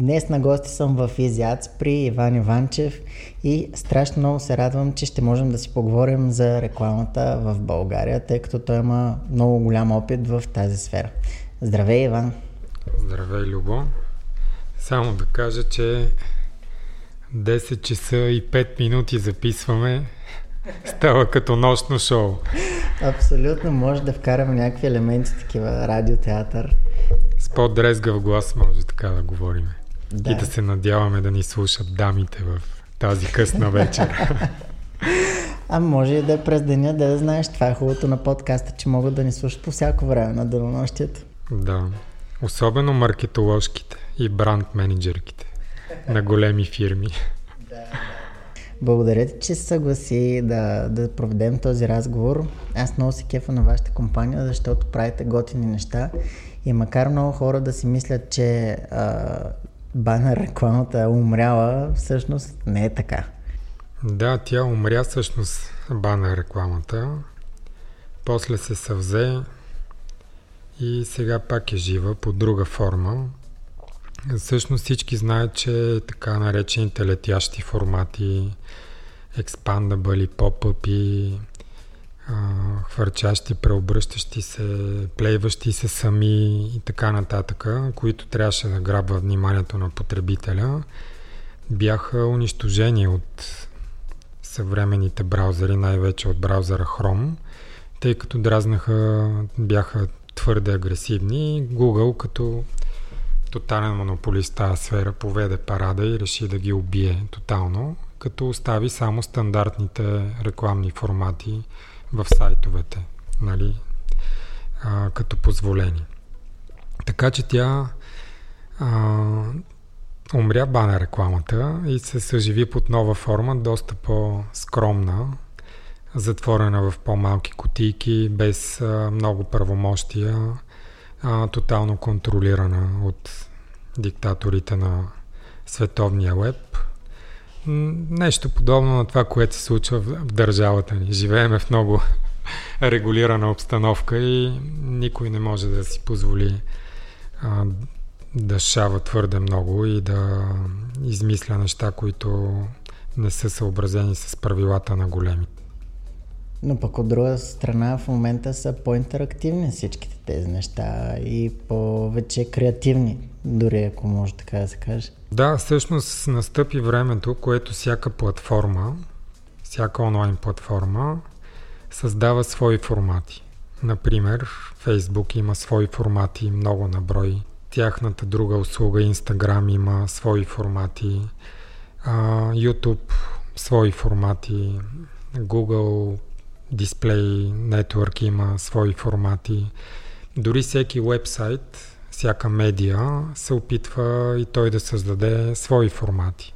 Днес на гости съм в Изяц при Иван Иванчев и страшно много се радвам, че ще можем да си поговорим за рекламата в България, тъй като той има много голям опит в тази сфера. Здравей, Иван! Здравей, Любо! Само да кажа, че 10 часа и 5 минути записваме. Става като нощно шоу. Абсолютно, може да вкараме някакви елементи, такива радиотеатър. С по-дрезгав глас може така да говорим. Да. И да се надяваме да ни слушат дамите в тази късна вечер. А може и да е през деня, да, знаеш. Това е хубавото на подкаста, че могат да ни слушат по всяко време на денонощието. Да. Особено маркетоложките и бранд менеджерките на големи фирми. Да, да. Благодаря ти, че се съгласи да, да проведем този разговор. Аз много се кефа на вашата компания, защото правите готини неща и макар много хора да си мислят, че а, банер рекламата е умряла, всъщност не е така. Да, тя умря всъщност банер рекламата. После се съвзе и сега пак е жива по друга форма. Всъщност всички знаят, че така наречените летящи формати, expandable, поп и хвърчащи, преобръщащи се, плейващи се сами и така нататък, които трябваше да грабват вниманието на потребителя, бяха унищожени от съвременните браузъри, най-вече от браузъра Chrome, тъй като дразнаха, бяха твърде агресивни. Google като тотален монополист тази сфера поведе парада и реши да ги убие тотално, като остави само стандартните рекламни формати, в сайтовете, нали, а, като позволени. Така че тя а, умря бана рекламата и се съживи под нова форма, доста по-скромна, затворена в по-малки кутийки, без а, много правомощия, а, тотално контролирана от диктаторите на световния веб – Нещо подобно на това, което се случва в, държавата ни. Живееме в много регулирана обстановка и никой не може да си позволи а, да шава твърде много и да измисля неща, които не са съобразени с правилата на големи. Но пък от друга страна в момента са по-интерактивни всичките тези неща и повече креативни, дори ако може така да се каже. Да, всъщност настъпи времето, което всяка платформа, всяка онлайн платформа създава свои формати. Например, Facebook има свои формати, много наброй. Тяхната друга услуга, Instagram има свои формати. YouTube свои формати. Google Display Network има свои формати. Дори всеки вебсайт всяка медия се опитва и той да създаде свои формати.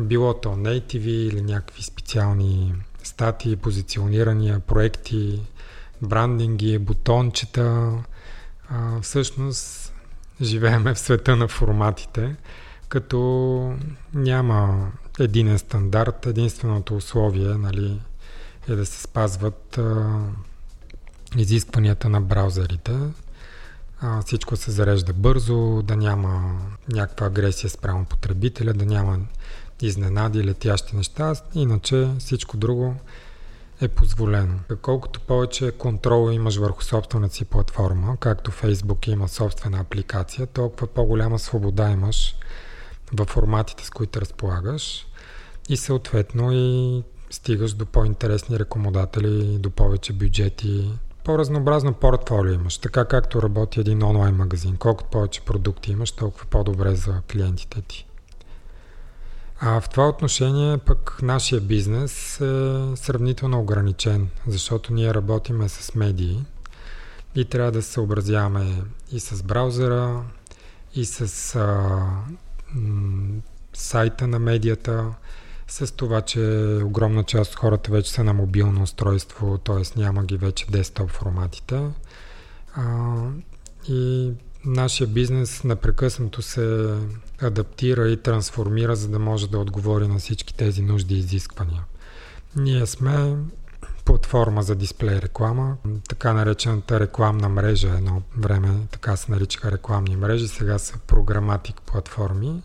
Било то native или някакви специални статии, позиционирания, проекти, брандинги, бутончета. Всъщност живееме в света на форматите, като няма единен стандарт. Единственото условие нали, е да се спазват изискванията на браузърите всичко се зарежда бързо, да няма някаква агресия спрямо потребителя, да няма изненади, летящи неща, иначе всичко друго е позволено. Колкото повече контрол имаш върху собствената си платформа, както Facebook има собствена апликация, толкова по-голяма свобода имаш в форматите, с които разполагаш и съответно и стигаш до по-интересни рекомодатели, до повече бюджети, по-разнообразно портфолио имаш, така както работи един онлайн магазин. Колкото повече продукти имаш, толкова по-добре за клиентите ти. А в това отношение пък нашия бизнес е сравнително ограничен, защото ние работиме с медии и трябва да се съобразяваме и с браузъра, и с а, м- сайта на медията, с това, че огромна част от хората вече са на мобилно устройство, т.е. няма ги вече десктоп форматите. А, и нашия бизнес непрекъснато се адаптира и трансформира, за да може да отговори на всички тези нужди и изисквания. Ние сме платформа за дисплей реклама, така наречената рекламна мрежа. Едно време така се наричаха рекламни мрежи, сега са програматик платформи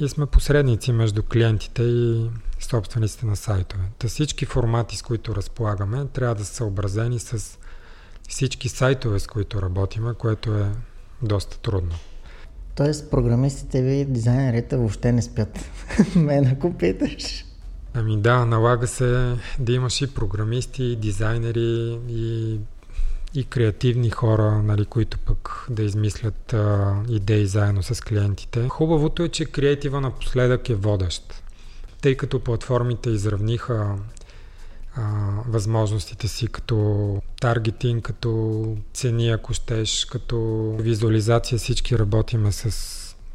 и сме посредници между клиентите и собствениците на сайтове. Та всички формати, с които разполагаме, трябва да са съобразени с всички сайтове, с които работиме, което е доста трудно. Тоест, програмистите ви, дизайнерите въобще не спят. Мен ако питаш. Ами да, налага се да имаш и програмисти, и дизайнери, и, и креативни хора, нали, които пък да измислят а, идеи заедно с клиентите. Хубавото е, че креатива напоследък е водещ, тъй като платформите изравниха а, възможностите си като таргетинг, като цени, ако щеш, като визуализация. Всички работиме с,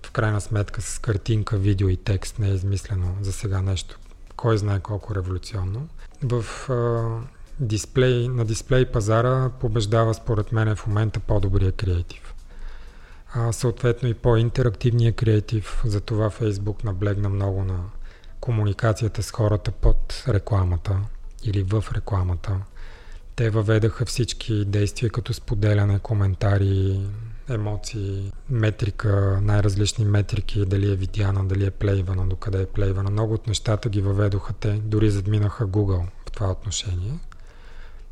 в крайна сметка, с картинка, видео и текст. Не е измислено за сега нещо кой знае колко революционно. В а, дисплей, на дисплей пазара побеждава според мен в момента по-добрия креатив. А, съответно и по-интерактивния креатив, затова Фейсбук наблегна много на комуникацията с хората под рекламата или в рекламата. Те въведаха всички действия като споделяне, коментари, емоции, метрика, най-различни метрики, дали е видяна, дали е плейвана, докъде е плейвана. Много от нещата ги въведоха те, дори задминаха Google в това отношение.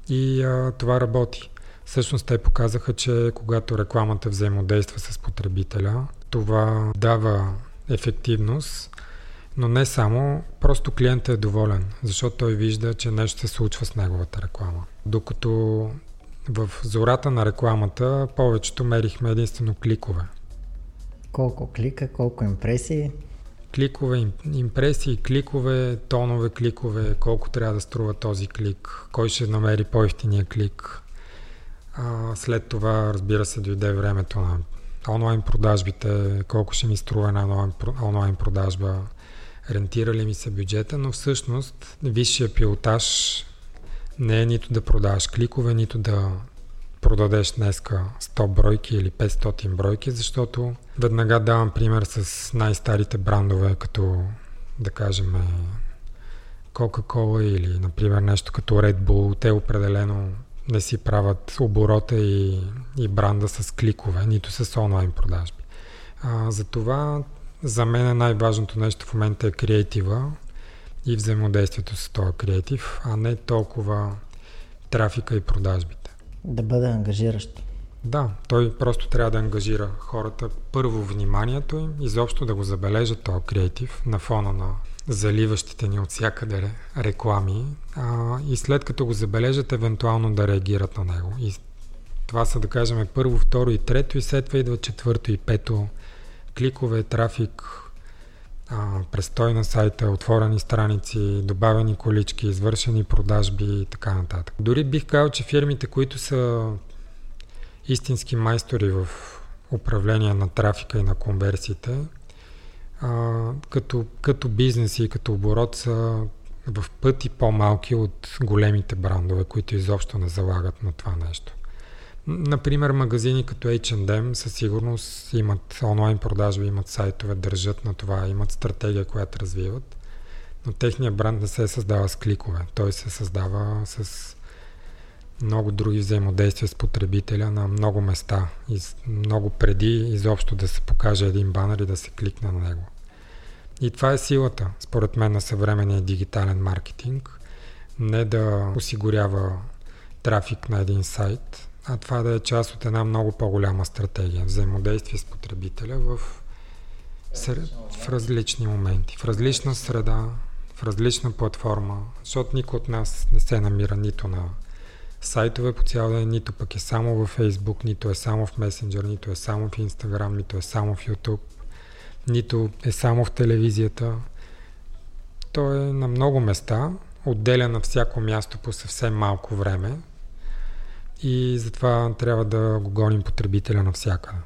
И а, това работи. Всъщност те показаха, че когато рекламата взаимодейства с потребителя, това дава ефективност, но не само, просто клиентът е доволен, защото той вижда, че нещо се случва с неговата реклама. Докато в зората на рекламата повечето мерихме единствено кликове. Колко клика, колко импресии? Кликове, импресии, кликове, тонове кликове, колко трябва да струва този клик, кой ще намери по-ефтиния клик. А, след това, разбира се, дойде времето на онлайн продажбите, колко ще ми струва една онлайн, продажба, рентира ли ми се бюджета, но всъщност висшия пилотаж не е нито да продаваш кликове, нито да продадеш днеска 100 бройки или 500 бройки, защото веднага давам пример с най-старите брандове, като да кажем Coca-Cola или например нещо като Red Bull. Те определено не си правят оборота и, и бранда с кликове, нито с онлайн продажби. А, затова за мен е най-важното нещо в момента е креатива, и взаимодействието с този креатив, а не толкова трафика и продажбите. Да бъде ангажиращо. Да, той просто трябва да ангажира хората първо вниманието им, изобщо да го забележат този креатив на фона на заливащите ни от всякъде реклами а, и след като го забележат, евентуално да реагират на него. И това са, да кажем, първо, второ и трето и след това идва четвърто и пето кликове, трафик, престой на сайта, отворени страници, добавени колички, извършени продажби и така нататък. Дори бих казал, че фирмите, които са истински майстори в управление на трафика и на конверсиите, като, като бизнес и като оборот са в пъти по-малки от големите брандове, които изобщо не залагат на това нещо. Например, магазини като H&M със сигурност имат онлайн продажби, имат сайтове, държат на това, имат стратегия, която развиват, но техният бранд не се създава с кликове. Той се създава с много други взаимодействия с потребителя на много места и много преди изобщо да се покаже един банер и да се кликне на него. И това е силата, според мен, на съвременния дигитален маркетинг. Не да осигурява трафик на един сайт, а това да е част от една много по-голяма стратегия. Взаимодействие с потребителя в, в различни моменти, в различна среда, в различна платформа, защото никой от нас не се намира нито на сайтове по цял ден, нито пък е само във Facebook, нито е само в Messenger, нито е само в Instagram, нито е само в YouTube, нито е само в телевизията. Той е на много места, отделя на всяко място по съвсем малко време, и затова трябва да го гоним потребителя навсякъде.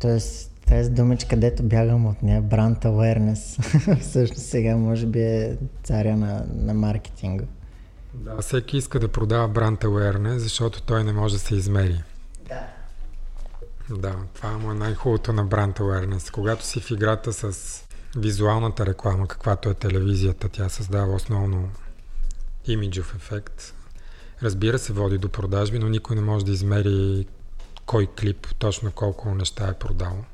Тоест, Тази думичка, където бягам от нея, brand awareness, всъщност сега може би е царя на, на маркетинга. Да, всеки иска да продава brand awareness, защото той не може да се измери. Да. Да, това му е най-хубавото на brand awareness. Когато си в играта с визуалната реклама, каквато е телевизията, тя създава основно имиджов ефект. Разбира се, води до продажби, но никой не може да измери кой клип, точно колко неща е продал.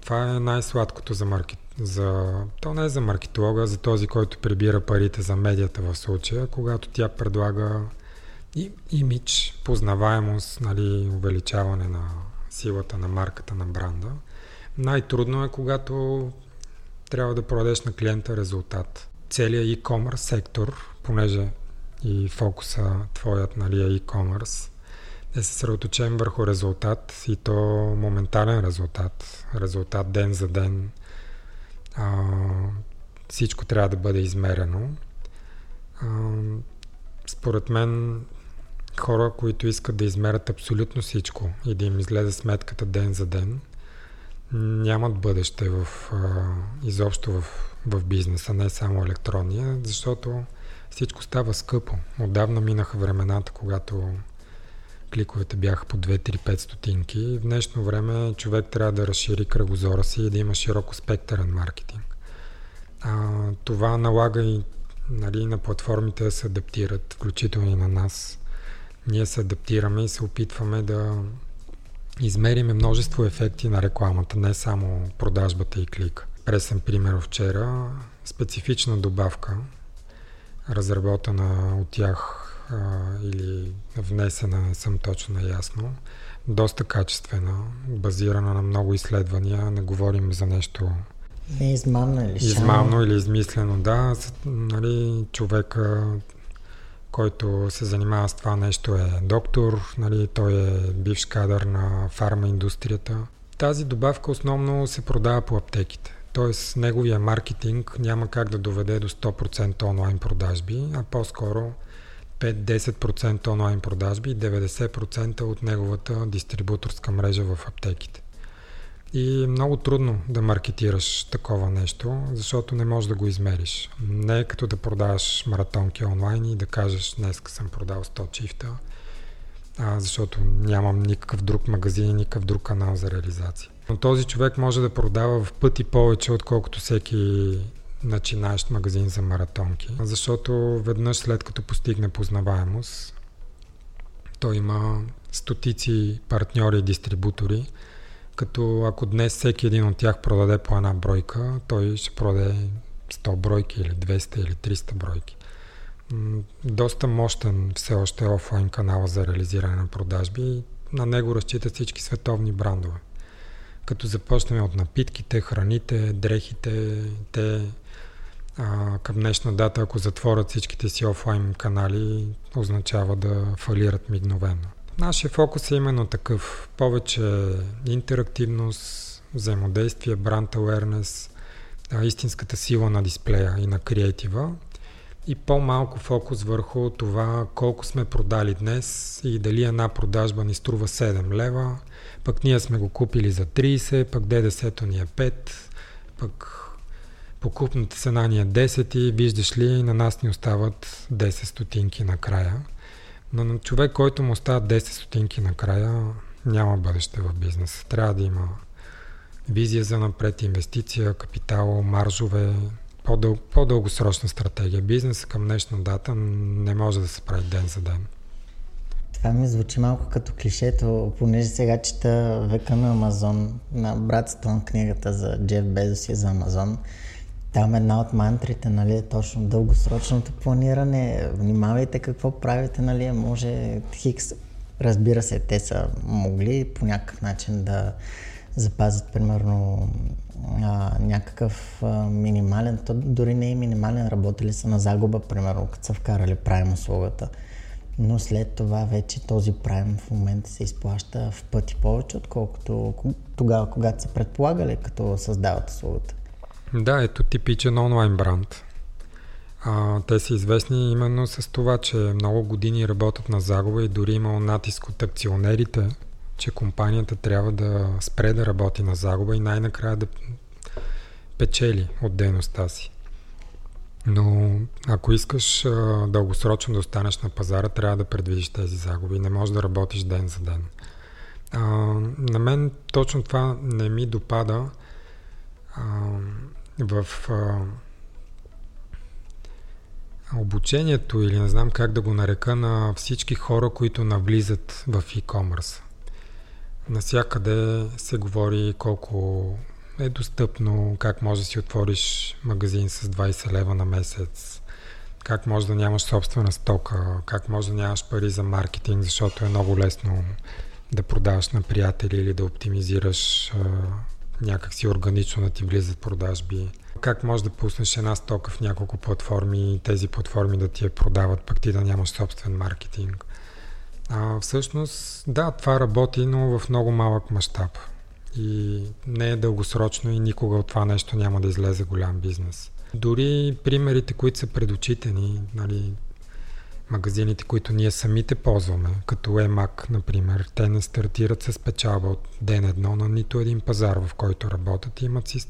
Това е най-сладкото за маркет. За... То не е за маркетолога, за този, който прибира парите за медията в случая, когато тя предлага и, имидж, познаваемост, нали, увеличаване на силата на марката на бранда. Най-трудно е, когато трябва да продадеш на клиента резултат. Целият e-commerce сектор, понеже и фокуса твоят нали, е e-commerce, е съсредоточен върху резултат и то моментален резултат. Резултат ден за ден. А, всичко трябва да бъде измерено. А, според мен хора, които искат да измерят абсолютно всичко и да им излезе сметката ден за ден, нямат бъдеще в, а, изобщо в, в бизнеса, не само електронния, защото всичко става скъпо. Отдавна минаха времената, когато кликовете бяха по 2-3-5 стотинки. В днешно време човек трябва да разшири кръгозора си и да има широко спектърен маркетинг. А, това налага и нали, на платформите да се адаптират, включително и на нас. Ние се адаптираме и се опитваме да измериме множество ефекти на рекламата, не само продажбата и клик. Пресен пример вчера, специфична добавка, разработена от тях а, или внесена, не съм точно наясно. Доста качествена, базирана на много изследвания. Не говорим за нещо не измамно или Измамно или измислено, да. Нали, човека, който се занимава с това нещо е доктор, нали, той е бивш кадър на фарма индустрията. Тази добавка основно се продава по аптеките. Т.е. неговия маркетинг няма как да доведе до 100% онлайн продажби, а по-скоро 5-10% онлайн продажби и 90% от неговата дистрибуторска мрежа в аптеките. И е много трудно да маркетираш такова нещо, защото не можеш да го измериш. Не е като да продаваш маратонки онлайн и да кажеш днес съм продал 100 чифта, а, защото нямам никакъв друг магазин, никакъв друг канал за реализация. Но този човек може да продава в пъти повече, отколкото всеки начинаещ магазин за маратонки. Защото веднъж след като постигне познаваемост, той има стотици партньори и дистрибутори, като ако днес всеки един от тях продаде по една бройка, той ще продаде 100 бройки или 200 или 300 бройки. Доста мощен все още е офлайн канала за реализиране на продажби на него разчитат всички световни брандове. Като започнем от напитките, храните, дрехите, те а, към днешна дата, ако затворят всичките си офлайн канали, означава да фалират мигновено. Нашия фокус е именно такъв. Повече интерактивност, взаимодействие, бранд awareness, истинската сила на дисплея и на креатива и по-малко фокус върху това колко сме продали днес и дали една продажба ни струва 7 лева, пък ние сме го купили за 30, пък ДДС-то ни е 5, пък покупната цена ни е 10 и виждаш ли, на нас ни остават 10 стотинки накрая. Но на човек, който му остават 10 стотинки накрая, няма бъдеще в бизнеса. Трябва да има визия за напред, инвестиция, капитал, маржове, по-дъл, по-дългосрочна стратегия. Бизнес към днешна дата не може да се прави ден за ден. Това ми звучи малко като клишето, понеже сега чета века на Амазон, на братството на книгата за Джеф Безос и за Амазон. Там една от мантрите, нали, е точно дългосрочното планиране. Внимавайте какво правите, нали, може Хикс. Разбира се, те са могли по някакъв начин да запазят, примерно, а, някакъв а, минимален, то дори не е минимален, работили са на загуба, примерно, като са вкарали правим услугата. Но след това вече този прайм в момента се изплаща в пъти повече, отколкото тогава, когато са предполагали, като създават услугата. Да, ето типичен онлайн бранд. А, те са известни именно с това, че много години работят на загуба и дори имал натиск от акционерите че компанията трябва да спре да работи на загуба и най-накрая да печели от дейността си. Но ако искаш а, дългосрочно да останеш на пазара, трябва да предвидиш тези загуби. Не можеш да работиш ден за ден. А, на мен точно това не ми допада а, в а, обучението или не знам как да го нарека на всички хора, които навлизат в e-commerce. Насякъде се говори колко е достъпно, как може да си отвориш магазин с 20 лева на месец, как може да нямаш собствена стока, как може да нямаш пари за маркетинг, защото е много лесно да продаваш на приятели или да оптимизираш а, някакси органично да ти влизат продажби. Как може да пуснеш една стока в няколко платформи и тези платформи да ти я продават, пък ти да нямаш собствен маркетинг. А, всъщност, да, това работи, но в много малък мащаб. И не е дългосрочно и никога от това нещо няма да излезе голям бизнес. Дори примерите, които са пред очите ни, нали, магазините, които ние самите ползваме, като EMAC, например, те не стартират с печалба от ден едно на нито един пазар, в който работят и имат си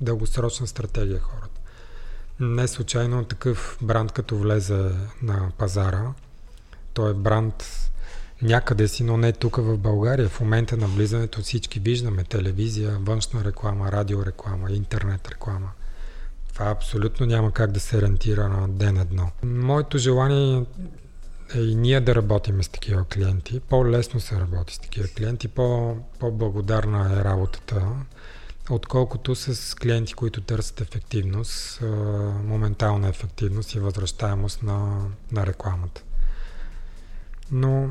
дългосрочна стратегия хората. Не случайно такъв бранд, като влезе на пазара, той е бранд някъде си, но не тук в България. В момента на влизането всички виждаме телевизия, външна реклама, радиореклама, интернет реклама. Това абсолютно няма как да се рентира на ден едно. Моето желание е и ние да работим с такива клиенти. По-лесно се работи с такива клиенти, по- по-благодарна е работата, отколкото с клиенти, които търсят ефективност, моментална ефективност и възвръщаемост на, на рекламата. Но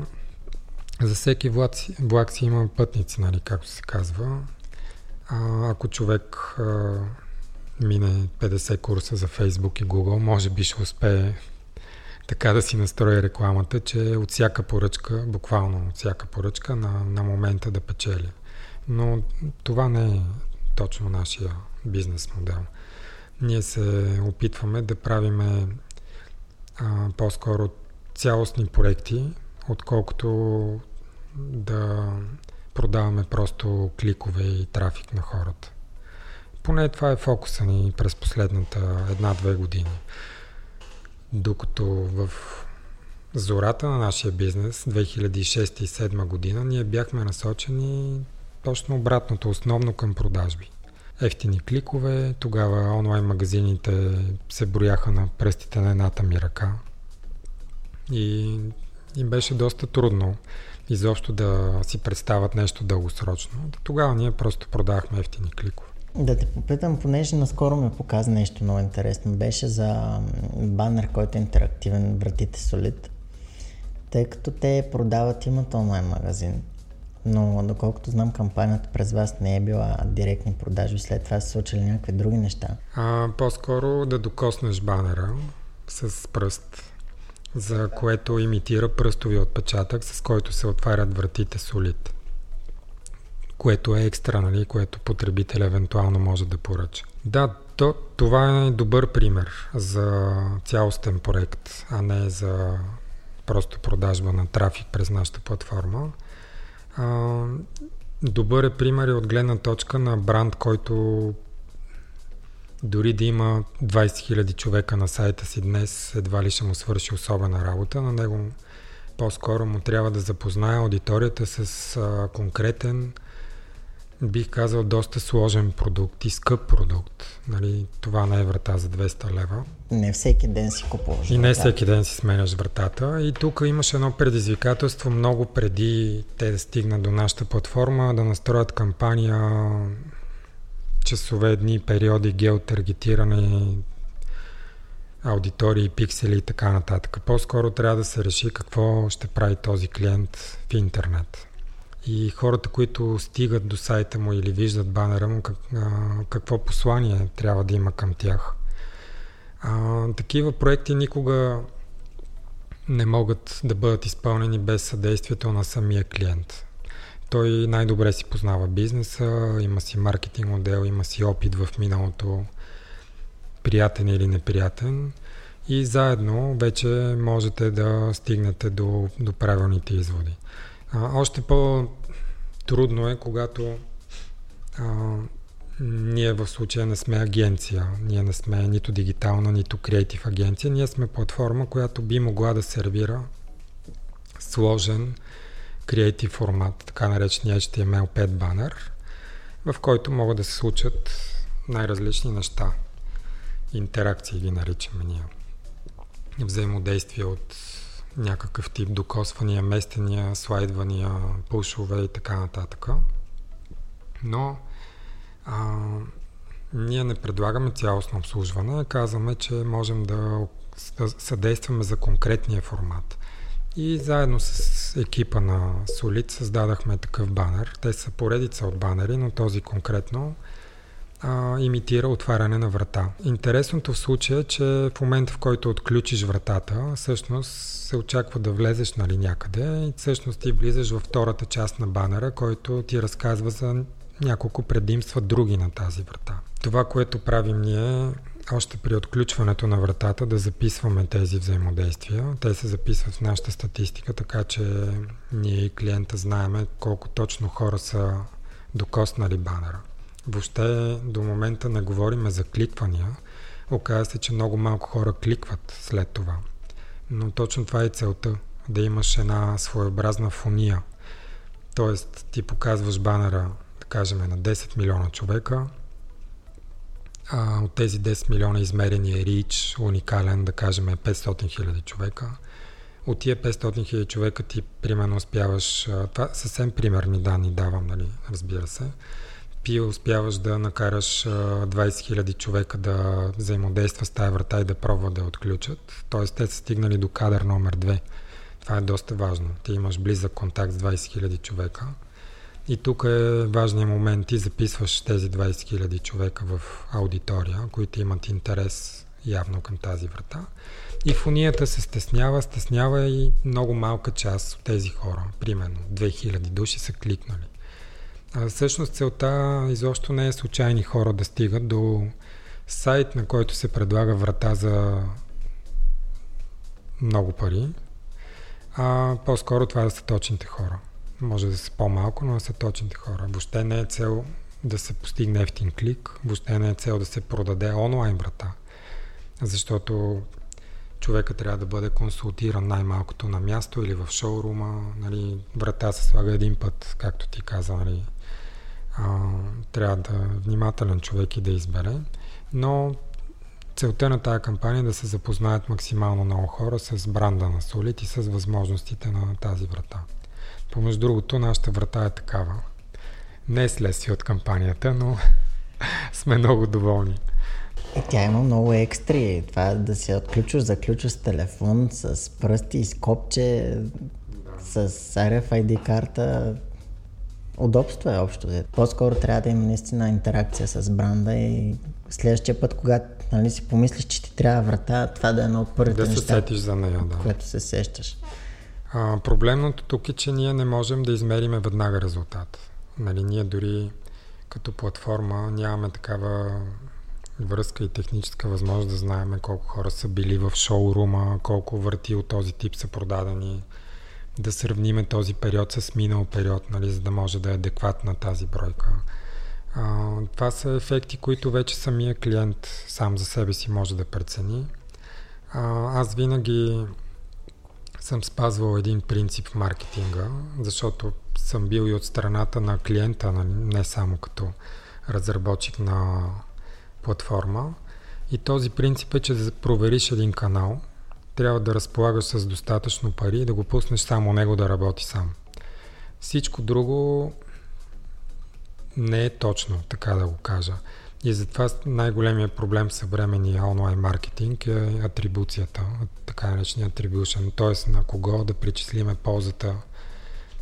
за всеки влак, влак си има пътници, нали, както се казва. А, ако човек а, мине 50 курса за Facebook и Google, може би ще успее така да си настрои рекламата, че от всяка поръчка, буквално от всяка поръчка, на, на момента да печели. Но това не е точно нашия бизнес модел. Ние се опитваме да правиме а, по-скоро цялостни проекти, отколкото да продаваме просто кликове и трафик на хората. Поне това е фокуса ни през последната една-две години. Докато в зората на нашия бизнес 2006 и 2007 година ние бяхме насочени точно обратното, основно към продажби. Ефтини кликове, тогава онлайн магазините се брояха на пръстите на едната ми ръка. И, и беше доста трудно изобщо да си представят нещо дългосрочно. Тогава ние просто продавахме ефтини кликове. Да те попитам, понеже наскоро ме показа нещо много интересно. Беше за банер, който е интерактивен, вратите солид. Тъй като те продават, имат онлайн магазин. Но доколкото знам, кампанията през вас не е била директни продажи, след това са случили някакви други неща. А, по-скоро да докоснеш банера с пръст за което имитира пръстови отпечатък, с който се отварят вратите солид. Което е екстра, нали, което потребител евентуално може да поръча. Да, то, това е добър пример за цялостен проект, а не за просто продажба на трафик през нашата платформа. А, добър е пример и от гледна точка на бранд, който дори да има 20 000 човека на сайта си днес, едва ли ще му свърши особена работа. На него по-скоро му трябва да запознае аудиторията с а, конкретен, бих казал, доста сложен продукт и скъп продукт. Нали, това не е врата за 200 лева. Не всеки ден си купуваш. И не всеки ден си сменяш вратата. И тук имаш едно предизвикателство много преди те да стигнат до нашата платформа, да настроят кампания часове, дни, периоди, геотаргетиране, аудитории, пиксели и така нататък. По-скоро трябва да се реши какво ще прави този клиент в интернет. И хората, които стигат до сайта му или виждат банера му, как, а, какво послание трябва да има към тях. А, такива проекти никога не могат да бъдат изпълнени без съдействието на самия клиент. Той най-добре си познава бизнеса, има си маркетинг модел, има си опит в миналото, приятен или неприятен. И заедно вече можете да стигнете до, до правилните изводи. А, още по трудно е, когато а, ние в случая не сме агенция. Ние не сме нито дигитална, нито креатив агенция. Ние сме платформа, която би могла да сервира сложен креатив формат, така наречения HTML5 банер, в който могат да се случат най-различни неща. Интеракции ги наричаме ние. Взаимодействие от някакъв тип докосвания, местения, слайдвания, пушове и така нататък. Но а, ние не предлагаме цялостно обслужване, казваме, че можем да съдействаме за конкретния формат. И заедно с екипа на Solid създадахме такъв банер. Те са поредица от банери, но този конкретно а, имитира отваряне на врата. Интересното в случая е, че в момента в който отключиш вратата, всъщност се очаква да влезеш нали, някъде и всъщност ти влизаш във втората част на банера, който ти разказва за няколко предимства други на тази врата. Това, което правим ние още при отключването на вратата да записваме тези взаимодействия. Те се записват в нашата статистика, така че ние и клиента знаеме колко точно хора са докоснали банера. Въобще до момента не говорим за кликвания. Оказва се, че много малко хора кликват след това. Но точно това е целта. Да имаш една своеобразна фония. Тоест ти показваш банера, да кажем, на 10 милиона човека, а, от тези 10 милиона измерения рич, уникален, да кажем, 500 хиляди човека. От тия 500 хиляди човека ти примерно успяваш, това съвсем примерни данни давам, нали, разбира се, ти успяваш да накараш 20 хиляди човека да взаимодейства с тази врата и да пробват да отключат. Тоест те са стигнали до кадър номер 2. Това е доста важно. Ти имаш близък контакт с 20 хиляди човека и тук е важният момент. Ти записваш тези 20 000 човека в аудитория, които имат интерес явно към тази врата. И фонията се стеснява, стеснява и много малка част от тези хора. Примерно 2000 души са кликнали. А всъщност целта изобщо не е случайни хора да стигат до сайт, на който се предлага врата за много пари, а по-скоро това да са точните хора. Може да са по-малко, но да са точните хора. Въобще не е цел да се постигне ефтин клик, въобще не е цел да се продаде онлайн врата, защото човека трябва да бъде консултиран най-малкото на място или в шоурума. Нали, врата се слага един път, както ти каза. Нали, а, трябва да е внимателен човек и да избере. Но целта на тази кампания е да се запознаят максимално много хора с бранда на Solid и с възможностите на тази врата. Помежду другото, нашата врата е такава. Не е следствие от кампанията, но сме много доволни. И тя има много екстри. Това да се отключваш, заключваш с телефон, с пръсти, с копче, да. с RFID карта. Удобство е общо. По-скоро трябва да има наистина интеракция с бранда и следващия път, когато нали, си помислиш, че ти трябва врата, това да е едно от първите да неща, се сетиш за нея, да. което се сещаш. А, проблемното тук е, че ние не можем да измериме веднага резултат. Нали, ние дори като платформа нямаме такава връзка и техническа възможност да знаем колко хора са били в шоурума, колко върти от този тип са продадени, да сравниме този период с минал период, нали, за да може да е адекватна тази бройка. А, това са ефекти, които вече самия клиент сам за себе си може да прецени. А, аз винаги съм спазвал един принцип в маркетинга, защото съм бил и от страната на клиента, не само като разработчик на платформа. И този принцип е, че да провериш един канал, трябва да разполагаш с достатъчно пари и да го пуснеш само него да работи сам. Всичко друго не е точно, така да го кажа. И затова най-големият проблем в съвременния онлайн маркетинг е атрибуцията, така наречения attribution, т.е. на кого да причислиме ползата,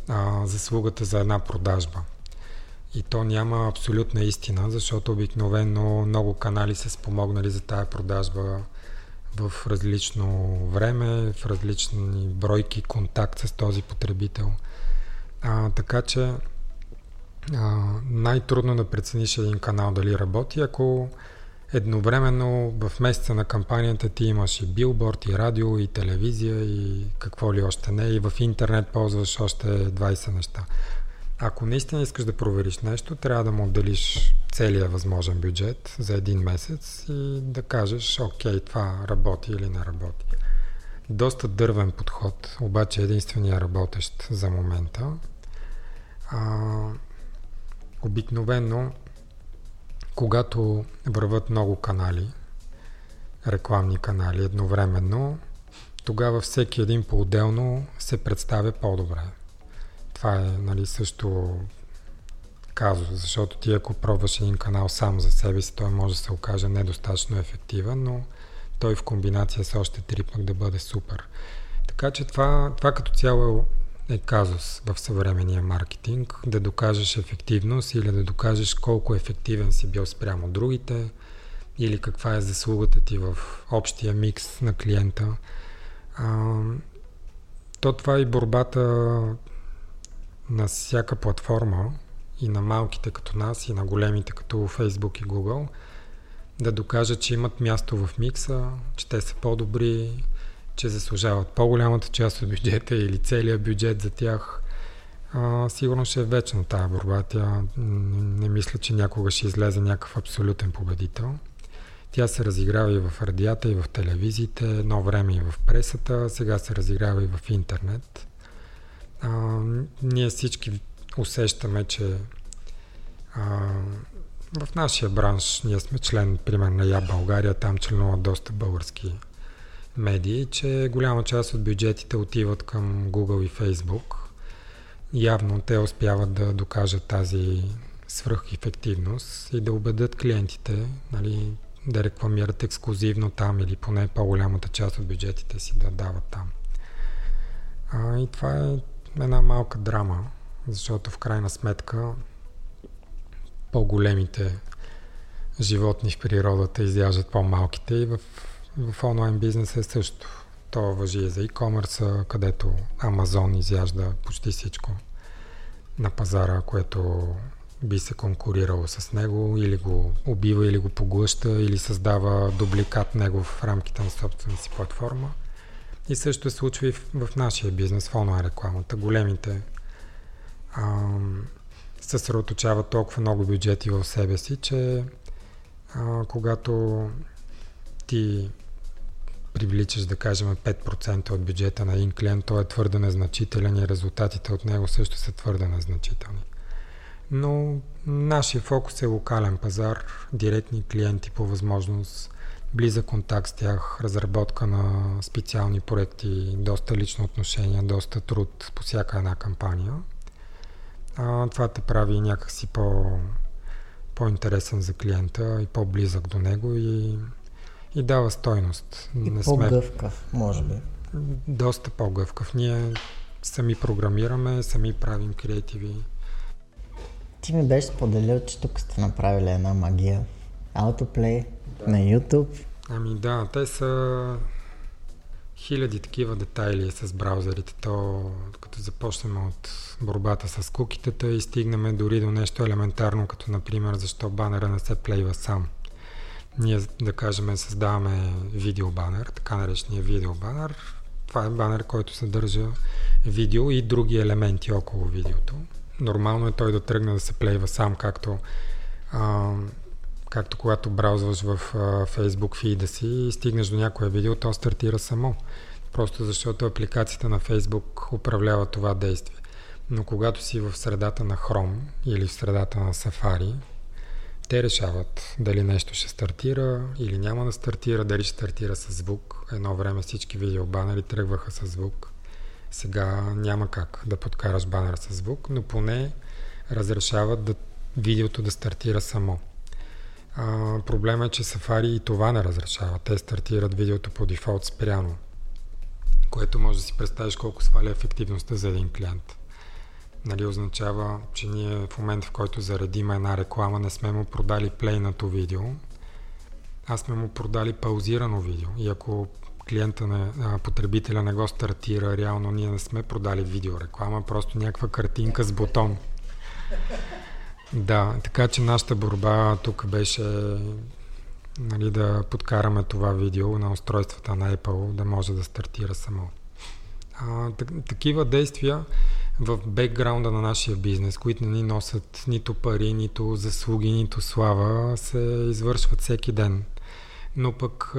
а, заслугата за една продажба. И то няма абсолютна истина, защото обикновено много канали са спомогнали за тая продажба в различно време, в различни бройки контакт с този потребител. А, така че най-трудно да прецениш един канал дали работи, ако едновременно в месеца на кампанията ти имаш и билборд, и радио, и телевизия, и какво ли още не, и в интернет ползваш още 20 неща. Ако наистина искаш да провериш нещо, трябва да му отделиш целият възможен бюджет за един месец и да кажеш, окей, това работи или не работи. Доста дървен подход, обаче единствения работещ за момента. А, обикновено, когато върват много канали, рекламни канали едновременно, тогава всеки един по-отделно се представя по-добре. Това е нали, също казус, защото ти ако пробваш един канал сам за себе си, той може да се окаже недостатъчно ефективен, но той в комбинация с още три пък да бъде супер. Така че това, това като цяло е казус в съвременния маркетинг, да докажеш ефективност или да докажеш колко ефективен си бил спрямо другите, или каква е заслугата ти в общия микс на клиента. А, то това е и борбата на всяка платформа и на малките като нас и на големите като Facebook и Google да докажат, че имат място в микса, че те са по-добри, че заслужават по-голямата част от бюджета или целият бюджет за тях. А, сигурно ще е вечна тази борба. Тя не мисля, че някога ще излезе някакъв абсолютен победител. Тя се разиграва и в радията, и в телевизиите, едно време и в пресата, сега се разиграва и в интернет. А, ние всички усещаме, че а, в нашия бранш, ние сме член, примерно на Я България, там членуват доста български медии, че голяма част от бюджетите отиват към Google и Facebook. Явно те успяват да докажат тази свръхефективност и да убедят клиентите, нали, да рекламират ексклюзивно там или поне по-голямата част от бюджетите си да дават там. А, и това е една малка драма, защото в крайна сметка по-големите животни в природата изяждат по-малките и в, в онлайн бизнеса е също. То въжи и за e-commerce, където Амазон изяжда почти всичко на пазара, което би се конкурирало с него или го убива, или го поглъща, или създава дубликат него в рамките на собствената си платформа. И също се случва и в, в нашия бизнес, в онлайн рекламата. Големите ам, съсредоточават толкова много бюджети в себе си, че а, когато ти привличаш, да кажем, 5% от бюджета на един клиент, той е твърде незначителен и резултатите от него също са твърде незначителни но нашия фокус е локален пазар, директни клиенти по възможност, близък контакт с тях, разработка на специални проекти, доста лично отношение, доста труд по всяка една кампания. А, това те прави някакси по, по-интересен за клиента и по-близък до него и, и дава стойност. И Не по-гъвкав, сме... може би. Доста по-гъвкав. Ние сами програмираме, сами правим креативи ти ми беше споделил, че тук сте направили една магия. Autoplay да. на YouTube. Ами да, те са хиляди такива детайли с браузерите. То, като започнем от борбата с кукитата и стигнем дори до нещо елементарно, като например защо банера не се плейва сам. Ние, да кажем, създаваме видеобанер, така наречения видеобанер. Това е банер, който съдържа видео и други елементи около видеото нормално е той да тръгне да се плейва сам, както, а, както когато браузваш в а, Facebook фида си и стигнеш до някое видео, то стартира само. Просто защото апликацията на Facebook управлява това действие. Но когато си в средата на Chrome или в средата на Safari, те решават дали нещо ще стартира или няма да стартира, дали ще стартира с звук. Едно време всички видеобанери тръгваха с звук. Сега няма как да подкараш банер с звук, но поне разрешават да, видеото да стартира само. А, проблема е, че Safari и това не разрешава. Те стартират видеото по дефолт спряно, което може да си представиш колко сваля ефективността за един клиент. Нали, означава, че ние в момента, в който заредим една реклама, не сме му продали плейнато видео, а сме му продали паузирано видео. И ако клиента на а, потребителя не го стартира, реално ние не сме продали видеореклама, просто някаква картинка с бутон. Да, така че нашата борба тук беше нали, да подкараме това видео на устройствата на Apple да може да стартира само. А, так, такива действия в бекграунда на нашия бизнес, които не ни носят нито пари, нито заслуги, нито слава, се извършват всеки ден. Но пък,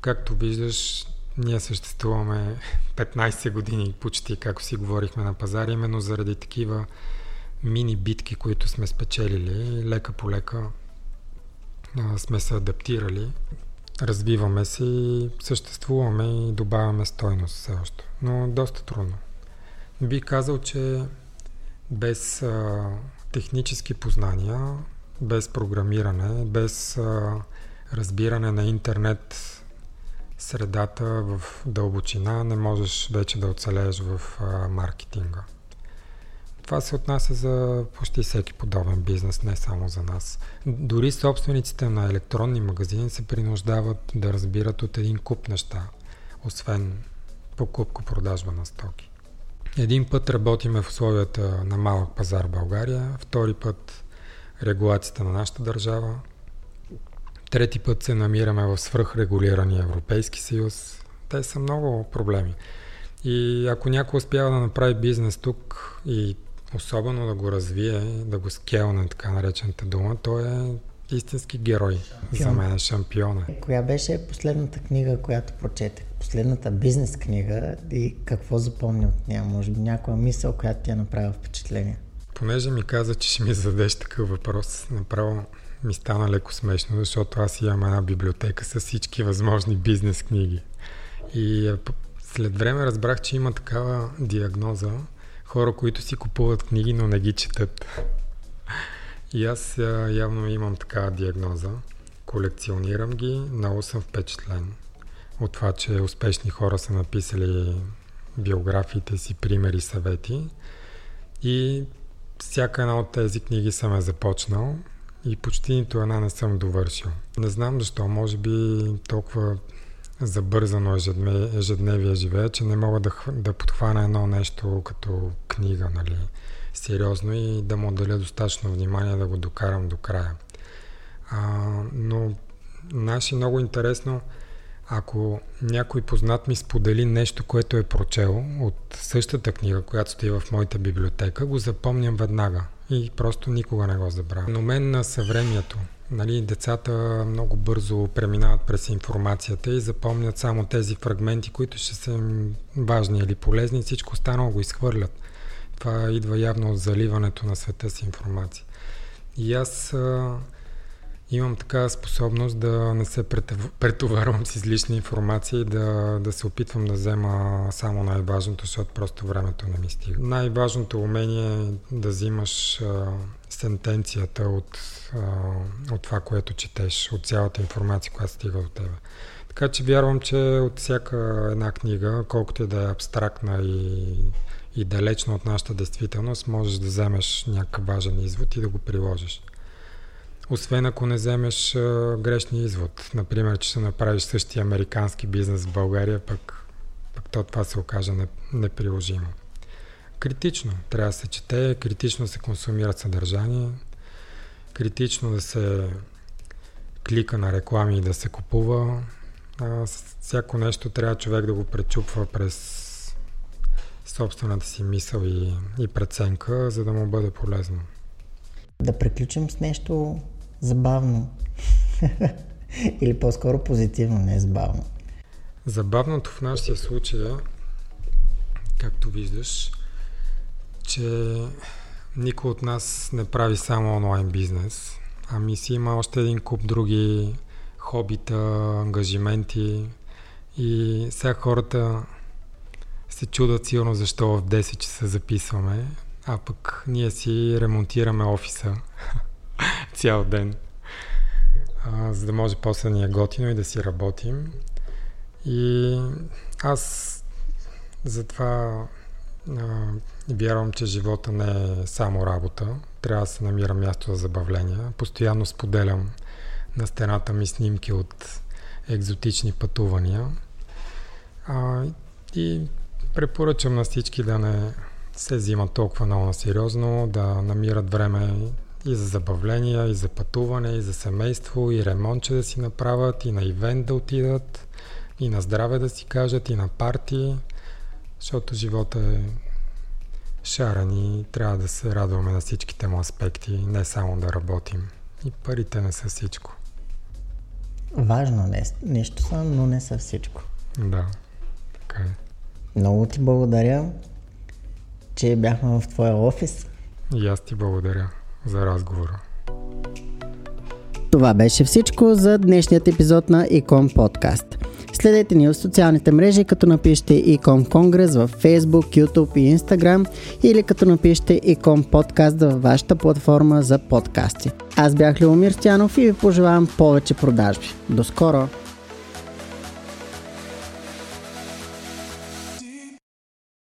както виждаш, ние съществуваме 15 години почти, както си говорихме на пазара, именно заради такива мини битки, които сме спечелили, лека по лека сме се адаптирали, развиваме се и съществуваме и добавяме стойност все още. Но доста трудно. Би казал, че без а, технически познания, без програмиране, без а, разбиране на интернет средата в дълбочина, не можеш вече да оцелееш в а, маркетинга. Това се отнася за почти всеки подобен бизнес, не само за нас. Дори собствениците на електронни магазини се принуждават да разбират от един куп неща, освен покупко-продажба на стоки. Един път работиме в условията на малък пазар в България, втори път регулацията на нашата държава, трети път се намираме в свръхрегулирания Европейски съюз. Те са много проблеми. И ако някой успява да направи бизнес тук и особено да го развие, да го скелне, така наречената дума, той е истински герой. Шампион. За мен е шампиона. Коя беше последната книга, която прочетах? Последната бизнес книга и какво запомни от нея? Може би някоя мисъл, която ти е направила впечатление? Понеже ми каза, че ще ми зададеш такъв въпрос, направо ми стана леко смешно, защото аз имам една библиотека с всички възможни бизнес книги. И след време разбрах, че има такава диагноза, хора, които си купуват книги, но не ги четат. И аз явно имам такава диагноза. Колекционирам ги, много съм впечатлен от това, че успешни хора са написали биографиите си, примери, съвети. И всяка една от тези книги съм е започнал и почти нито една не съм довършил. Не знам защо, може би толкова забързано ежедневие живея, че не мога да, да подхвана едно нещо като книга, нали, сериозно и да му отделя достатъчно внимание да го докарам до края. А, но наши много интересно, ако някой познат ми сподели нещо, което е прочел от същата книга, която стои в моята библиотека, го запомням веднага и просто никога не го забравям. Но мен на съвремието, нали, децата много бързо преминават през информацията и запомнят само тези фрагменти, които ще са важни или полезни, всичко останало го изхвърлят. Това идва явно от заливането на света с информация. И аз а, имам такава способност да не се претоварвам с излишна информация и да, да се опитвам да взема само най-важното, защото просто времето не ми стига. Най-важното умение е да взимаш а, сентенцията от, а, от това, което четеш, от цялата информация, която стига до тебе. Така че вярвам, че от всяка една книга, колкото и да е абстрактна и, и далечна от нашата действителност, можеш да вземеш някакъв важен извод и да го приложиш. Освен ако не вземеш а, грешния извод. Например, че ще направиш същия американски бизнес в България, пък, пък то това се окаже неприложимо. Критично трябва да се чете, критично се консумира съдържание, критично да се клика на реклами и да се купува. А, всяко нещо трябва човек да го пречупва през собствената си мисъл и, и преценка, за да му бъде полезно. Да приключим с нещо забавно. Или по-скоро позитивно, не забавно. Забавното в нашия случай е, както виждаш, че никой от нас не прави само онлайн бизнес. Ами си има още един куп други хобита, ангажименти и сега хората се чудат сигурно защо в 10 часа записваме, а пък ние си ремонтираме офиса цял ден, а, за да може после ни е готино и да си работим. И аз затова а, вярвам, че живота не е само работа. Трябва да се намира място за забавления. Постоянно споделям на стената ми снимки от екзотични пътувания. А, и препоръчам на всички да не се взимат толкова много на сериозно, да намират време и за забавления, и за пътуване, и за семейство, и ремонче да си направят, и на ивент да отидат, и на здраве да си кажат, и на парти, защото живота е шарени, трябва да се радваме на всичките му аспекти, не само да работим. И парите не са всичко. Важно не, нещо са, но не са всичко. Да, така е. Много ти благодаря, че бяхме в твоя офис. И аз ти благодаря за разговора. Това беше всичко за днешният епизод на Икон Подкаст. Следете ни в социалните мрежи, като напишете Икон Конгрес в Facebook, YouTube и Instagram или като напишете Икон Подкаст във вашата платформа за подкасти. Аз бях Леомир Стянов и ви пожелавам повече продажби. До скоро!